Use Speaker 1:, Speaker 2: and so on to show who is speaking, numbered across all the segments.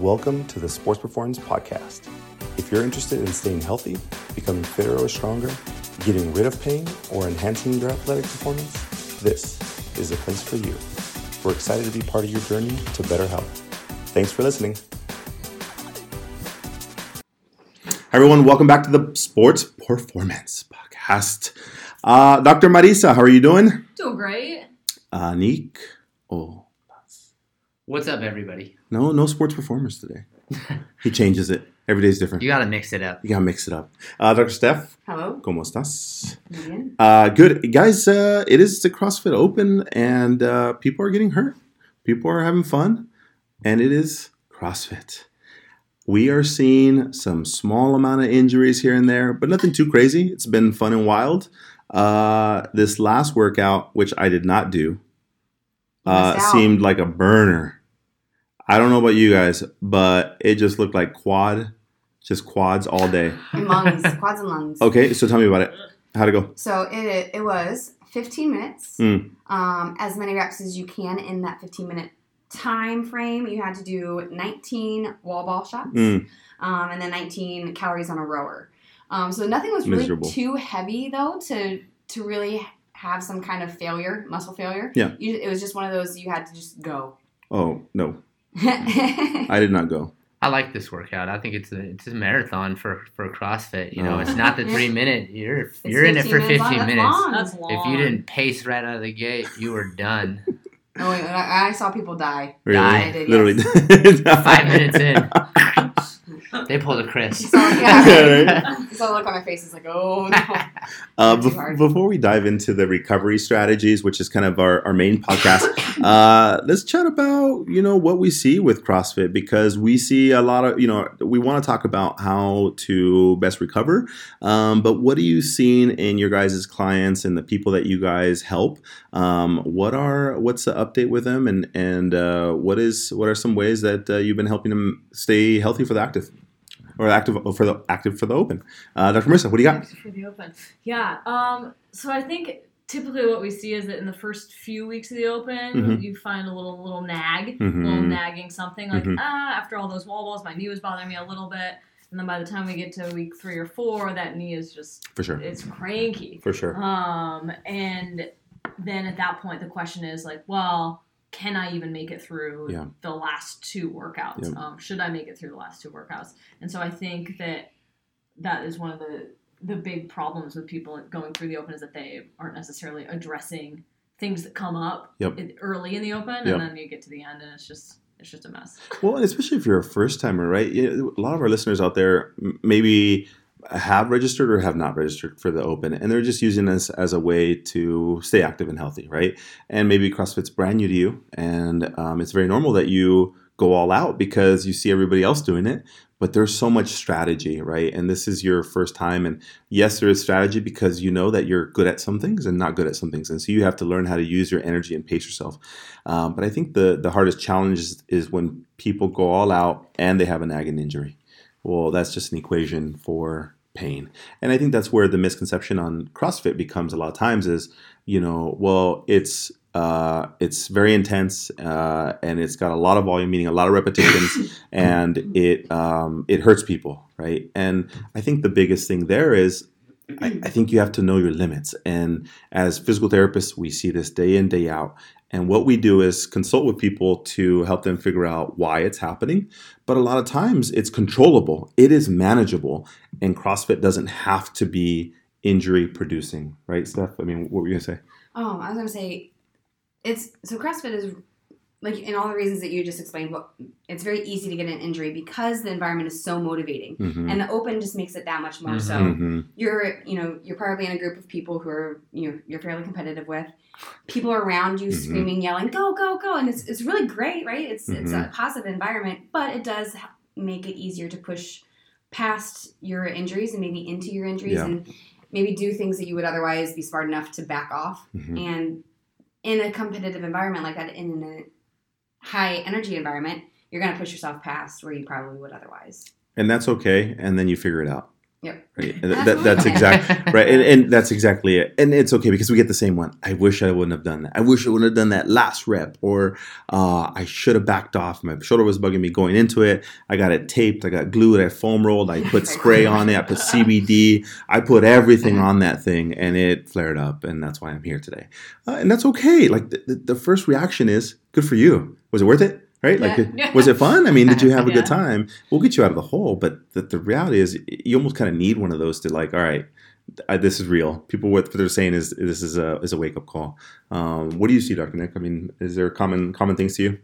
Speaker 1: Welcome to the Sports Performance Podcast. If you're interested in staying healthy, becoming fitter or stronger, getting rid of pain, or enhancing your athletic performance, this is the place for you. We're excited to be part of your journey to better health. Thanks for listening. Hi, everyone. Welcome back to the Sports Performance Podcast. Uh, Dr. Marissa, how are you doing?
Speaker 2: Doing great.
Speaker 1: Uh, Nick? Oh,
Speaker 3: What's up, everybody?
Speaker 1: No, no sports performers today. he changes it. Every day is different.
Speaker 3: You gotta mix it up.
Speaker 1: You gotta mix it up. Uh, Dr. Steph,
Speaker 2: Hello.
Speaker 1: ¿cómo estás?
Speaker 2: Bien.
Speaker 1: Uh, good. Guys, uh, it is the CrossFit Open, and uh, people are getting hurt. People are having fun, and it is CrossFit. We are seeing some small amount of injuries here and there, but nothing too crazy. It's been fun and wild. Uh, this last workout, which I did not do, uh, seemed like a burner. I don't know about you guys, but it just looked like quad, just quads all day.
Speaker 2: And lungs, quads and lungs.
Speaker 1: Okay, so tell me about it. How'd it go?
Speaker 2: So it it was 15 minutes,
Speaker 1: Mm.
Speaker 2: um, as many reps as you can in that 15 minute time frame. You had to do 19 wall ball shots,
Speaker 1: Mm.
Speaker 2: um, and then 19 calories on a rower. Um, so nothing was really
Speaker 1: Miserable.
Speaker 2: too heavy though to to really have some kind of failure, muscle failure.
Speaker 1: Yeah.
Speaker 2: You, it was just one of those you had to just go.
Speaker 1: Oh no,
Speaker 2: I
Speaker 1: I did not go.
Speaker 3: I like this workout. I think it's a it's a marathon for for CrossFit. You know,
Speaker 1: Oh.
Speaker 3: it's not the three minute. You're
Speaker 2: It's
Speaker 3: you're in it
Speaker 2: 15
Speaker 3: for
Speaker 2: minutes long.
Speaker 3: fifteen
Speaker 2: That's
Speaker 3: minutes.
Speaker 2: long.
Speaker 4: That's long.
Speaker 3: If you didn't pace right out of the gate, you were done.
Speaker 2: Oh, wait, I, I saw people die.
Speaker 1: Really?
Speaker 3: Die.
Speaker 2: I did,
Speaker 1: Literally.
Speaker 3: Five minutes in, they pulled a Chris.
Speaker 2: So, yeah.
Speaker 1: Right.
Speaker 2: You saw the look on my face. It's like, oh no.
Speaker 1: Uh,
Speaker 2: Too
Speaker 1: bef- before we dive into the recovery strategies, which is kind of our, our main podcast, uh, let's chat about you know what we see with CrossFit because we see a lot of you know we want to talk about how to best recover, um, but what are you seeing in your guys' clients and the people that you guys help? Um, what are what's the update with them and and uh, what is what are some ways that uh, you've been helping them stay healthy for the active or active for the active for the open? Uh, Dr. Marissa, what do you got?
Speaker 4: for the open. Yeah. Um. So I think typically what we see is that in the first few weeks of the open,
Speaker 1: Mhm.
Speaker 4: you find a little little nag,
Speaker 1: Mhm.
Speaker 4: little nagging something like
Speaker 1: Mhm.
Speaker 4: ah. After all those wall balls, my knee was bothering me a little bit, and then by the time we get to week three or four, that knee is just
Speaker 1: For sure.
Speaker 4: it's cranky.
Speaker 1: For sure.
Speaker 4: Um. And then at that point, the question is like, well. Can I even make it through
Speaker 1: Yeah.
Speaker 4: the last two workouts?
Speaker 1: Yeah.
Speaker 4: Um, should I make it through the last two workouts? And so I think that that is one of the the big problems with people going through the open is that they aren't necessarily addressing things that come up
Speaker 1: Yep.
Speaker 4: early in the open,
Speaker 1: Yep.
Speaker 4: and then you get to the end and it's just it's just a mess.
Speaker 1: Well, and especially if you're a first timer, right? A lot of our listeners out there maybe have registered or have not registered for the open, and they're just using this as a way to stay active and healthy, right? And maybe CrossFit's brand new to you, and um, it's very normal that you go all out because you see everybody else doing it. But there's so much strategy, right? And this is your first time, and yes, there is strategy because you know that you're good at some things and not good at some things, and so you have to learn how to use your energy and pace yourself. Um, but I think the the hardest challenge is, is when people go all out and they have a nagging injury. Well, that's just an equation for pain, and I think that's where the misconception on CrossFit becomes a lot of times is, you know, well, it's uh, it's very intense uh, and it's got a lot of volume, meaning a lot of repetitions, and it um, it hurts people, right? And I think the biggest thing there is I, I think you have to know your limits. And as physical therapists, we see this day in, day out. And what we do is consult with people to help them figure out why it's happening. But a lot of times it's controllable, it is manageable. And CrossFit doesn't have to be injury producing, right, Steph? I mean, what were you to say?
Speaker 2: Oh, I was gonna say, it's so CrossFit is like in all the reasons that you just explained. What it's very easy to get an injury because the environment is so motivating,
Speaker 1: Mhm.
Speaker 2: and the open just makes it that much more. So
Speaker 1: Mhm.
Speaker 2: you're, you know, you're probably in a group of people who are, you know, you're fairly competitive with. People around you
Speaker 1: Mhm.
Speaker 2: screaming, yelling, "Go, go, go!" And it's it's really great, right? It's it's
Speaker 1: Mm-hmm.
Speaker 2: a positive environment, but it does make it easier to push past your injuries and maybe into your injuries
Speaker 1: Yeah.
Speaker 2: and maybe do things that you would otherwise be smart enough to back off.
Speaker 1: Mhm.
Speaker 2: And in a competitive environment like that, in a high energy environment, you're going to push yourself past where you probably would otherwise.
Speaker 1: And that's okay. And then you figure it out.
Speaker 2: Yep.
Speaker 1: Right. That, that's exactly right, and, and that's exactly it. And it's okay because we get the same one. I wish I wouldn't have done that. I wish I wouldn't have done that last rep, or uh, I should have backed off. My shoulder was bugging me going into it. I got it taped. I got glued. I foam rolled. I put spray on it. I put CBD. I put everything on that thing, and it flared up. And that's why I'm here today. Uh, and that's okay. Like the, the, the first reaction is good for you. Was it worth it? Right? Like,
Speaker 2: Yeah.
Speaker 1: was it fun? I mean, did you have a
Speaker 4: Yeah.
Speaker 1: good time? We'll get you out of the hole. But the, the reality is, you almost kind of need one of those to like, all right, I, this is real. People, what they're saying is this is a is a wake up call. Um, what do you see, Dr. Nick? I mean, is there common common things to you?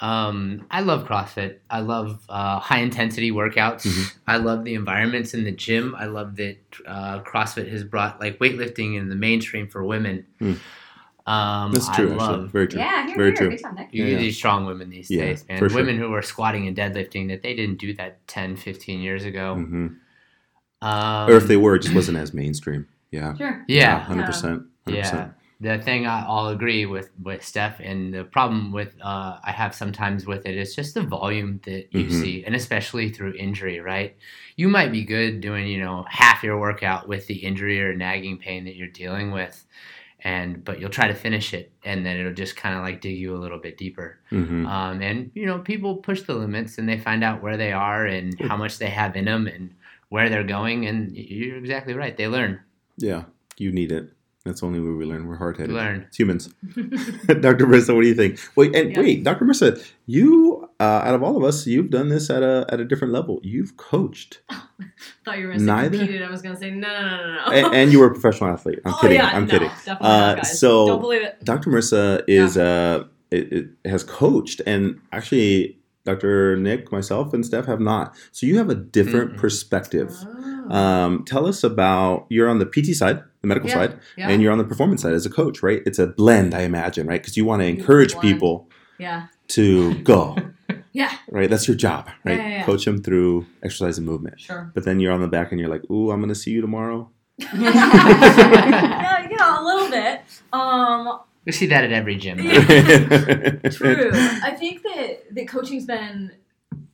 Speaker 3: Um, I love CrossFit. I love uh, high intensity workouts.
Speaker 1: Mhm.
Speaker 3: I love the environments in the gym. I love that uh, CrossFit has brought like weightlifting in the mainstream for women.
Speaker 1: Hmm.
Speaker 3: Um,
Speaker 1: That's true.
Speaker 3: I
Speaker 1: Actually, very true.
Speaker 2: Yeah, here,
Speaker 1: Very
Speaker 2: here.
Speaker 1: true.
Speaker 2: Good
Speaker 3: you
Speaker 1: Yeah.
Speaker 3: these strong women these
Speaker 1: Yeah,
Speaker 3: days, man.
Speaker 1: for sure.
Speaker 3: Women who are squatting and deadlifting that they didn't do that 10, 15 years ago.
Speaker 1: hmm
Speaker 3: Um,
Speaker 1: or if they were, it just wasn't as mainstream. Yeah.
Speaker 2: Sure.
Speaker 3: yeah,
Speaker 1: Hundred percent.
Speaker 3: Yeah, the thing I, I'll agree with with Steph, and the problem with uh, I have sometimes with it is just the volume that you
Speaker 1: Mhm.
Speaker 3: see, and especially through injury. Right, you might be good doing you know half your workout with the injury or nagging pain that you're dealing with, and but you'll try to finish it, and then it'll just kind of like dig you a little bit deeper.
Speaker 1: hmm
Speaker 3: Um, and you know, people push the limits, and they find out where they are and how much they have in them, and where they're going. And you're exactly right; they learn.
Speaker 1: Yeah. You need it. That's the only way we learn. We're hard headed.
Speaker 3: Learn.
Speaker 1: It's humans. Dr. Marissa, what do you think? Wait, and
Speaker 4: Yeah.
Speaker 1: wait, Dr. Marissa, you uh, out of all of us, you've done this at a at a different level. You've coached,
Speaker 4: thought you were gonna say
Speaker 1: Neither?
Speaker 4: competed. I was gonna say no, no, no, no, no.
Speaker 1: and, and you were a professional athlete. I'm
Speaker 4: Oh,
Speaker 1: kidding.
Speaker 4: yeah,
Speaker 1: I'm
Speaker 4: no,
Speaker 1: kidding.
Speaker 4: Definitely
Speaker 1: Uh,
Speaker 4: not, guys.
Speaker 1: so-
Speaker 4: don't believe it.
Speaker 1: Dr. Marissa is uh, it, it has coached, and actually, Dr. Nick, myself, and Steph have not. So you have a different
Speaker 3: Mm-mm.
Speaker 1: perspective.
Speaker 4: Oh.
Speaker 1: Um, tell us about you're on the PT side, the medical
Speaker 4: Yeah,
Speaker 1: side,
Speaker 4: yeah.
Speaker 1: and you're on the performance side as a coach, right? It's a blend, I imagine, right? Because you want to encourage people
Speaker 4: yeah,
Speaker 1: to go,
Speaker 4: yeah,
Speaker 1: right? That's your job, right?
Speaker 4: Yeah, yeah, yeah.
Speaker 1: Coach them through exercise and movement.
Speaker 4: sure.
Speaker 1: But then you're on the back and you're like, "Ooh, I'm going to see you tomorrow."
Speaker 4: yeah, yeah, a little bit. Um,
Speaker 3: We see that at every gym. though.
Speaker 4: True. I think that that coaching's been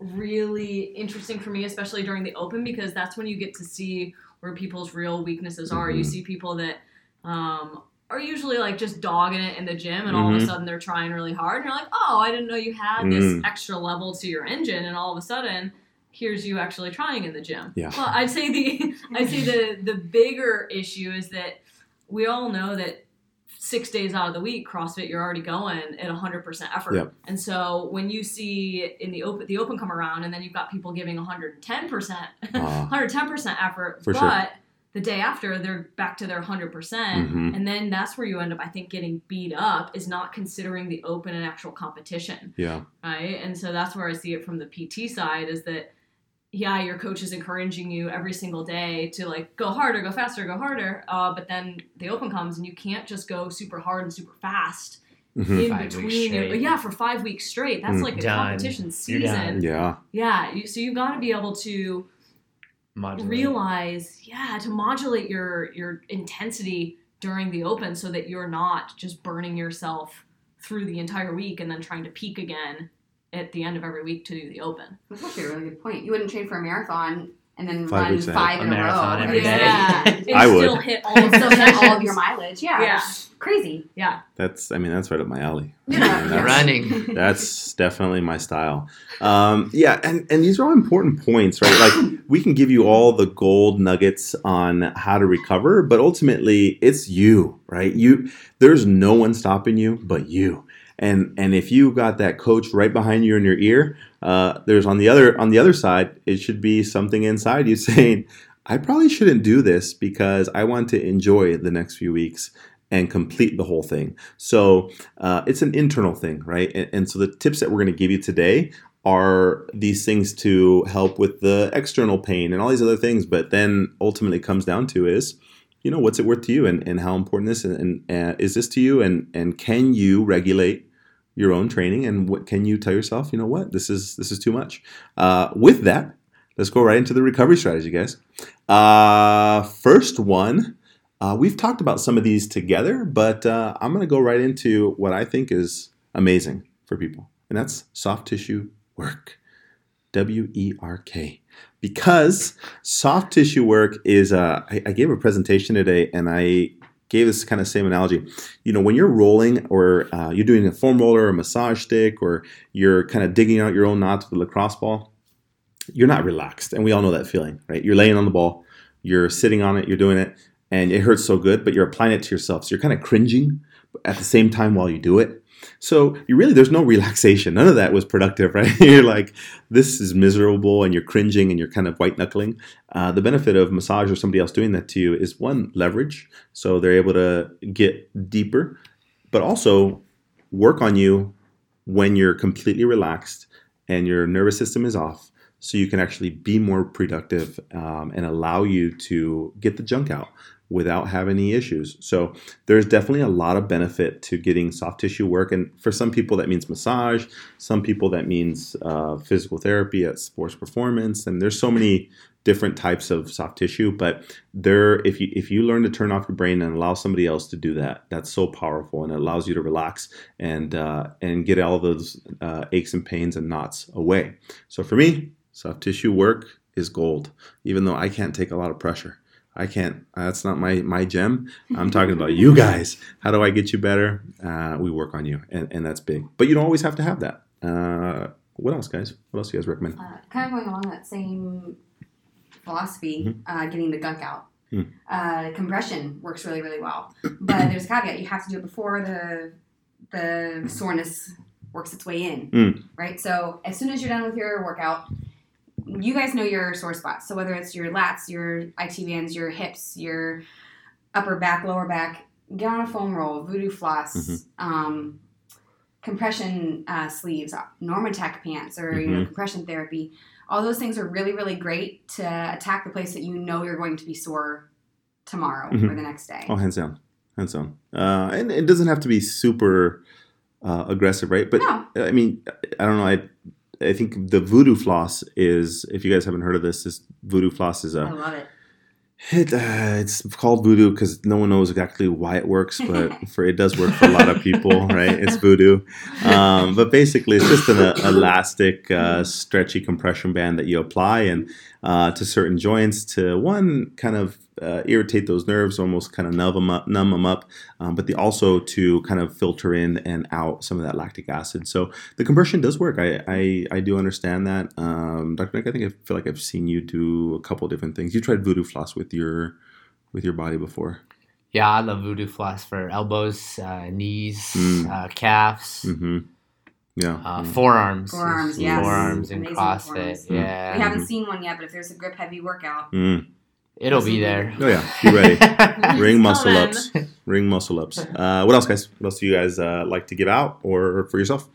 Speaker 4: really interesting for me, especially during the open, because that's when you get to see where people's real weaknesses are. You
Speaker 1: Mhm.
Speaker 4: see people that um, are usually like just dogging it in the gym, and all of a sudden they're trying really hard, and you're like, oh, I didn't know you had this
Speaker 1: Mm.
Speaker 4: extra level to your engine, and all of a sudden. Here's you actually trying in the gym.
Speaker 1: Yeah.
Speaker 4: Well, I'd say the I'd say the the bigger issue is that we all know that six days out of the week, CrossFit, you're already going at 100% effort.
Speaker 1: Yep.
Speaker 4: And so when you see in the open, the open come around, and then you've got people giving 110%,
Speaker 1: Ah.
Speaker 4: 110% effort,
Speaker 1: For
Speaker 4: but
Speaker 1: sure.
Speaker 4: The day after they're back to their 100%, percent
Speaker 1: Mhm.
Speaker 4: and then that's where you end up, I think, getting beat up is not considering the open and actual competition
Speaker 1: yeah.
Speaker 4: right? And so that's where I see it from the PT side is that yeah, your coach is encouraging you every single day to like go harder, go faster, go harder. Uh, but then the open comes and you can't just go super hard and super fast
Speaker 1: Mhm.
Speaker 4: in
Speaker 3: Five
Speaker 4: between. Your, yeah, for five weeks straight. That's
Speaker 1: Mm.
Speaker 4: like a
Speaker 3: Done.
Speaker 4: competition season.
Speaker 1: Yeah.
Speaker 4: Yeah, you, so you've got to be able to
Speaker 3: Modulate.
Speaker 4: realize, yeah, to modulate your your intensity during the open so that you're not just burning yourself through the entire week and then trying to peak again at the end of every week to do the open.
Speaker 2: That's actually a really good point. You wouldn't train for a marathon and then
Speaker 1: Five
Speaker 2: run
Speaker 1: weeks ahead.
Speaker 2: five
Speaker 3: A
Speaker 2: in a,
Speaker 3: marathon
Speaker 2: row.
Speaker 3: every day.
Speaker 4: Yeah, and
Speaker 1: I would.
Speaker 4: still hit all
Speaker 2: And
Speaker 4: of
Speaker 2: still
Speaker 4: those
Speaker 2: hit all of
Speaker 4: sessions.
Speaker 2: your mileage. Yeah.
Speaker 4: Yeah.
Speaker 2: that's Crazy.
Speaker 4: Yeah,
Speaker 1: That's I mean that's right up my alley.
Speaker 2: Yeah.
Speaker 1: And that's-
Speaker 3: Running.
Speaker 1: That's definitely my style. Um, yeah, and, and these are all important points, right? Like we can give you all the gold nuggets on how to recover, but ultimately it's you, right? You there's no one stopping you but you. And and if you got that coach right behind you in your ear, uh, there's on the other on the other side, it should be something inside you saying, I probably shouldn't do this because I want to enjoy the next few weeks and complete the whole thing. So uh, it's an internal thing, right? And, and so the tips that we're going to give you today are these things to help with the external pain and all these other things. But then ultimately comes down to is, you know, what's it worth to you and, and how important this and, and uh, is this to you and and can you regulate your own training and what can you tell yourself, you know what, this is this is too much. Uh, with that, let's go right into the recovery strategy, guys. Uh, first one. Uh, we've talked about some of these together, but uh, I'm going to go right into what I think is amazing for people, and that's soft tissue work. W E R K. Because soft tissue work is, uh, I, I gave a presentation today and I gave this kind of same analogy. You know, when you're rolling or uh, you're doing a foam roller or a massage stick or you're kind of digging out your own knots with a lacrosse ball, you're not relaxed. And we all know that feeling, right? You're laying on the ball, you're sitting on it, you're doing it, and it hurts so good, but you're applying it to yourself. So you're kind of cringing at the same time while you do it. So you really, there's no relaxation. None of that was productive, right? you're like, this is miserable, and you're cringing and you're kind of white knuckling. Uh, the benefit of massage or somebody else doing that to you is one leverage, so they're able to get deeper, but also work on you when you're completely relaxed and your nervous system is off, so you can actually be more productive um, and allow you to get the junk out without having any issues. So there's definitely a lot of benefit to getting soft tissue work, and for some people that means massage. Some people that means uh, physical therapy at sports performance, and there's so many different types of soft tissue. But there, if you if you learn to turn off your brain and allow somebody else to do that, that's so powerful, and it allows you to relax and uh, and get all those uh, aches and pains and knots away. So for me, soft tissue work is gold, even though I can't take a lot of pressure. I can't. That's not my my gem. I'm talking about you guys. How do I get you better? Uh, we work on you, and, and that's big. But you don't always have to have that. Uh, what else, guys? What else do you guys recommend?
Speaker 2: Uh, kind of going along that same philosophy, uh, getting the gunk out. Uh, compression works really, really well, but there's a caveat: you have to do it before the the soreness works its way in,
Speaker 1: Hmm.
Speaker 2: right? So as soon as you're done with your workout, you guys know your sore spots. So whether it's your lats, your IT bands, your hips, your upper back, lower back, get on a foam roll, voodoo floss,
Speaker 1: Mhm.
Speaker 2: um, compression uh, sleeves, Normatec pants, or you know
Speaker 1: Mhm.
Speaker 2: compression therapy. All those things are really, really great to attack the place that you know you're going to be sore tomorrow
Speaker 1: Mhm.
Speaker 2: or the next day.
Speaker 1: Oh, hands down, hands down. Uh, and it doesn't have to be super uh, aggressive, right? But
Speaker 2: no,
Speaker 1: I mean, I don't know. I I think the voodoo floss is. If you guys haven't heard of this, this voodoo floss is a
Speaker 2: I love it.
Speaker 1: It, uh, it's called voodoo because no one knows exactly why it works, but for it does work for a lot of people, right? It's voodoo. Um, but basically, it's just an uh, elastic, uh, stretchy compression band that you apply and uh, to certain joints to one kind of uh, irritate those nerves, almost kind of numb them up, numb them up, um, but the also to kind of filter in and out some of that lactic acid. So the compression does work. I I, I do understand that, um, Dr. Nick. I think I feel like I've seen you do a couple different things. You tried voodoo floss with your with your body before.
Speaker 3: Yeah, I love voodoo floss for elbows, uh, knees,
Speaker 1: Mm.
Speaker 3: uh, calves,
Speaker 1: Mm-hmm. Yeah.
Speaker 3: uh,
Speaker 1: Mm.
Speaker 3: forearms,
Speaker 2: Forearms,
Speaker 3: is-
Speaker 2: yes.
Speaker 3: forearms and
Speaker 2: Amazing
Speaker 3: CrossFit.
Speaker 2: forearms.
Speaker 3: Yeah,
Speaker 2: we haven't seen one yet, but if there's a grip heavy workout,
Speaker 1: Mm.
Speaker 3: it'll be there.
Speaker 1: Oh yeah, be ready. Ring muscle
Speaker 4: coming.
Speaker 1: ups. Ring muscle ups. Uh, what else, guys? What else do you guys uh, like to give out or for yourself?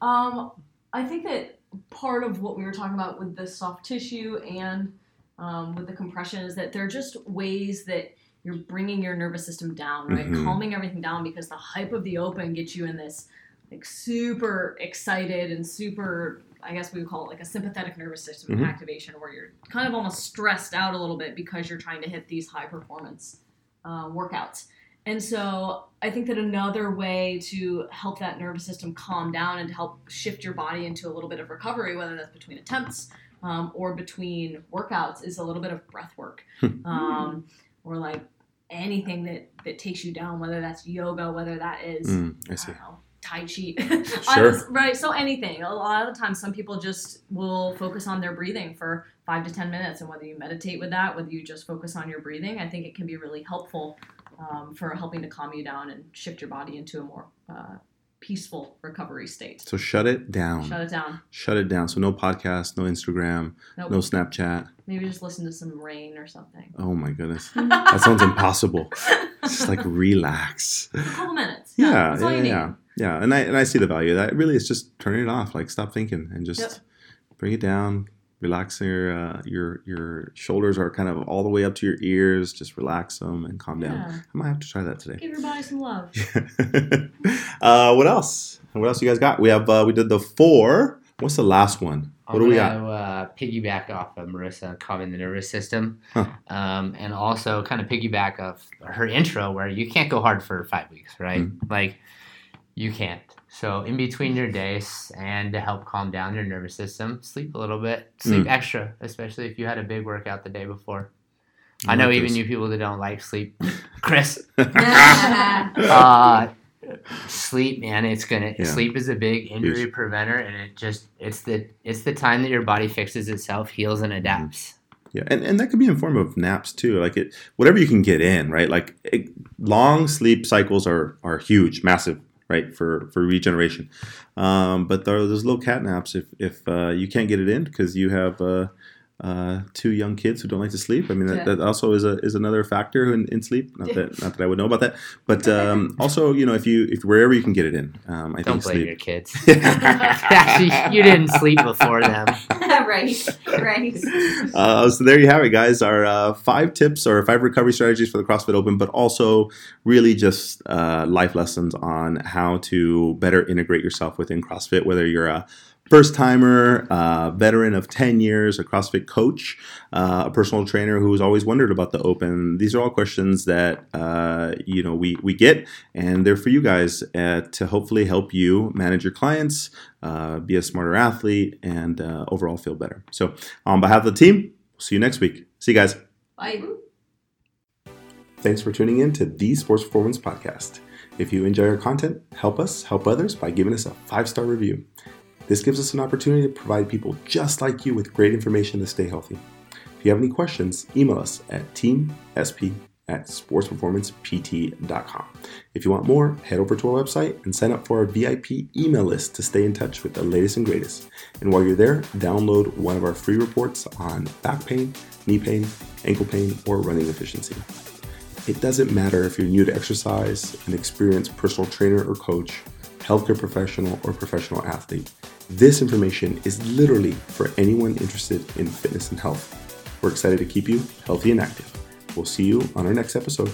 Speaker 4: Um, I think that part of what we were talking about with the soft tissue and um, with the compression is that they're just ways that you're bringing your nervous system down, right?
Speaker 1: Mhm.
Speaker 4: Calming everything down because the hype of the open gets you in this like super excited and super. I guess we would call it like a sympathetic nervous system
Speaker 1: Mhm.
Speaker 4: activation, where you're kind of almost stressed out a little bit because you're trying to hit these high performance uh, workouts. And so I think that another way to help that nervous system calm down and to help shift your body into a little bit of recovery, whether that's between attempts um, or between workouts, is a little bit of breath work. um, or like anything that, that takes you down, whether that's yoga, whether that is
Speaker 1: Mm, I see.
Speaker 4: don't know, Tai Chi.
Speaker 1: Sure.
Speaker 4: Right. So anything. A lot of the time, some people just will focus on their breathing for five to 10 minutes. And whether you meditate with that, whether you just focus on your breathing, I think it can be really helpful um, for helping to calm you down and shift your body into a more uh, peaceful recovery state.
Speaker 1: So shut it down.
Speaker 4: Shut it down.
Speaker 1: Shut it down. So no podcast, no Instagram,
Speaker 4: Nope.
Speaker 1: no Snapchat.
Speaker 4: Maybe just listen to some rain or something.
Speaker 1: Oh my goodness, that sounds impossible. Just like relax.
Speaker 4: a couple minutes.
Speaker 1: Yeah,
Speaker 4: all
Speaker 1: yeah, yeah, yeah. And I and I see the value. of That really is just turning it off. Like stop thinking and just
Speaker 4: Yep.
Speaker 1: bring it down. Relax your uh, your your shoulders are kind of all the way up to your ears. Just relax them and calm down. I might have to try that today.
Speaker 4: Give your body some love.
Speaker 1: uh, what else? What else you guys got? We have uh, we did the four. What's the last one? What
Speaker 3: I'm
Speaker 1: do we
Speaker 3: gonna,
Speaker 1: got?
Speaker 3: Uh, piggyback off of Marissa calming the nervous system,
Speaker 1: Huh.
Speaker 3: um, and also kind of piggyback off her intro where you can't go hard for five weeks, right?
Speaker 1: Mm.
Speaker 3: Like you can't. So in between your days and to help calm down your nervous system, sleep a little bit, sleep extra, especially if you had a big workout the day before. I know
Speaker 1: like
Speaker 3: even
Speaker 1: this.
Speaker 3: you people that don't like sleep, Chris, uh, sleep, man, it's gonna
Speaker 1: Yeah.
Speaker 3: sleep is a big injury
Speaker 1: Huge.
Speaker 3: preventer, and it just it's the it's the time that your body fixes itself, heals, and adapts.
Speaker 1: Yeah, and, and that could be in form of naps too. Like it, whatever you can get in, right? Like it, long sleep cycles are are huge, massive, right? For for regeneration. Um, but there those little cat naps if if uh, you can't get it in because you have uh, uh, two young kids who don't like to sleep. I mean, that,
Speaker 2: Yeah.
Speaker 1: that also is a is another factor in, in sleep. Not that not that I would know about that, but um, also you know if you if wherever you can get it in, um, I
Speaker 3: Don't
Speaker 1: think
Speaker 3: blame
Speaker 1: sleep.
Speaker 3: your kids. Actually, you didn't sleep before them.
Speaker 2: right. Right.
Speaker 1: Uh, so there you have it, guys. Our uh, five tips or five recovery strategies for the CrossFit Open, but also really just uh, life lessons on how to better integrate yourself within CrossFit, whether you're a first timer, uh, veteran of 10 years, a CrossFit coach, uh, a personal trainer who's always wondered about the open. These are all questions that, uh, you know, we, we get and they're for you guys uh, to hopefully help you manage your clients, uh, be a smarter athlete and uh, overall feel better. So on behalf of the team, see you next week. See you guys.
Speaker 4: Bye.
Speaker 1: Thanks for tuning in to the Sports Performance Podcast. If you enjoy our content, help us help others by giving us a five star review. This gives us an opportunity to provide people just like you with great information to stay healthy. If you have any questions, email us at teamsp at sportsperformancept.com. If you want more, head over to our website and sign up for our VIP email list to stay in touch with the latest and greatest. And while you're there, download one of our free reports on back pain, knee pain, ankle pain, or running efficiency. It doesn't matter if you're new to exercise, an experienced personal trainer or coach, healthcare professional, or professional athlete. This information is literally for anyone interested in fitness and health. We're excited to keep you healthy and active. We'll see you on our next episode.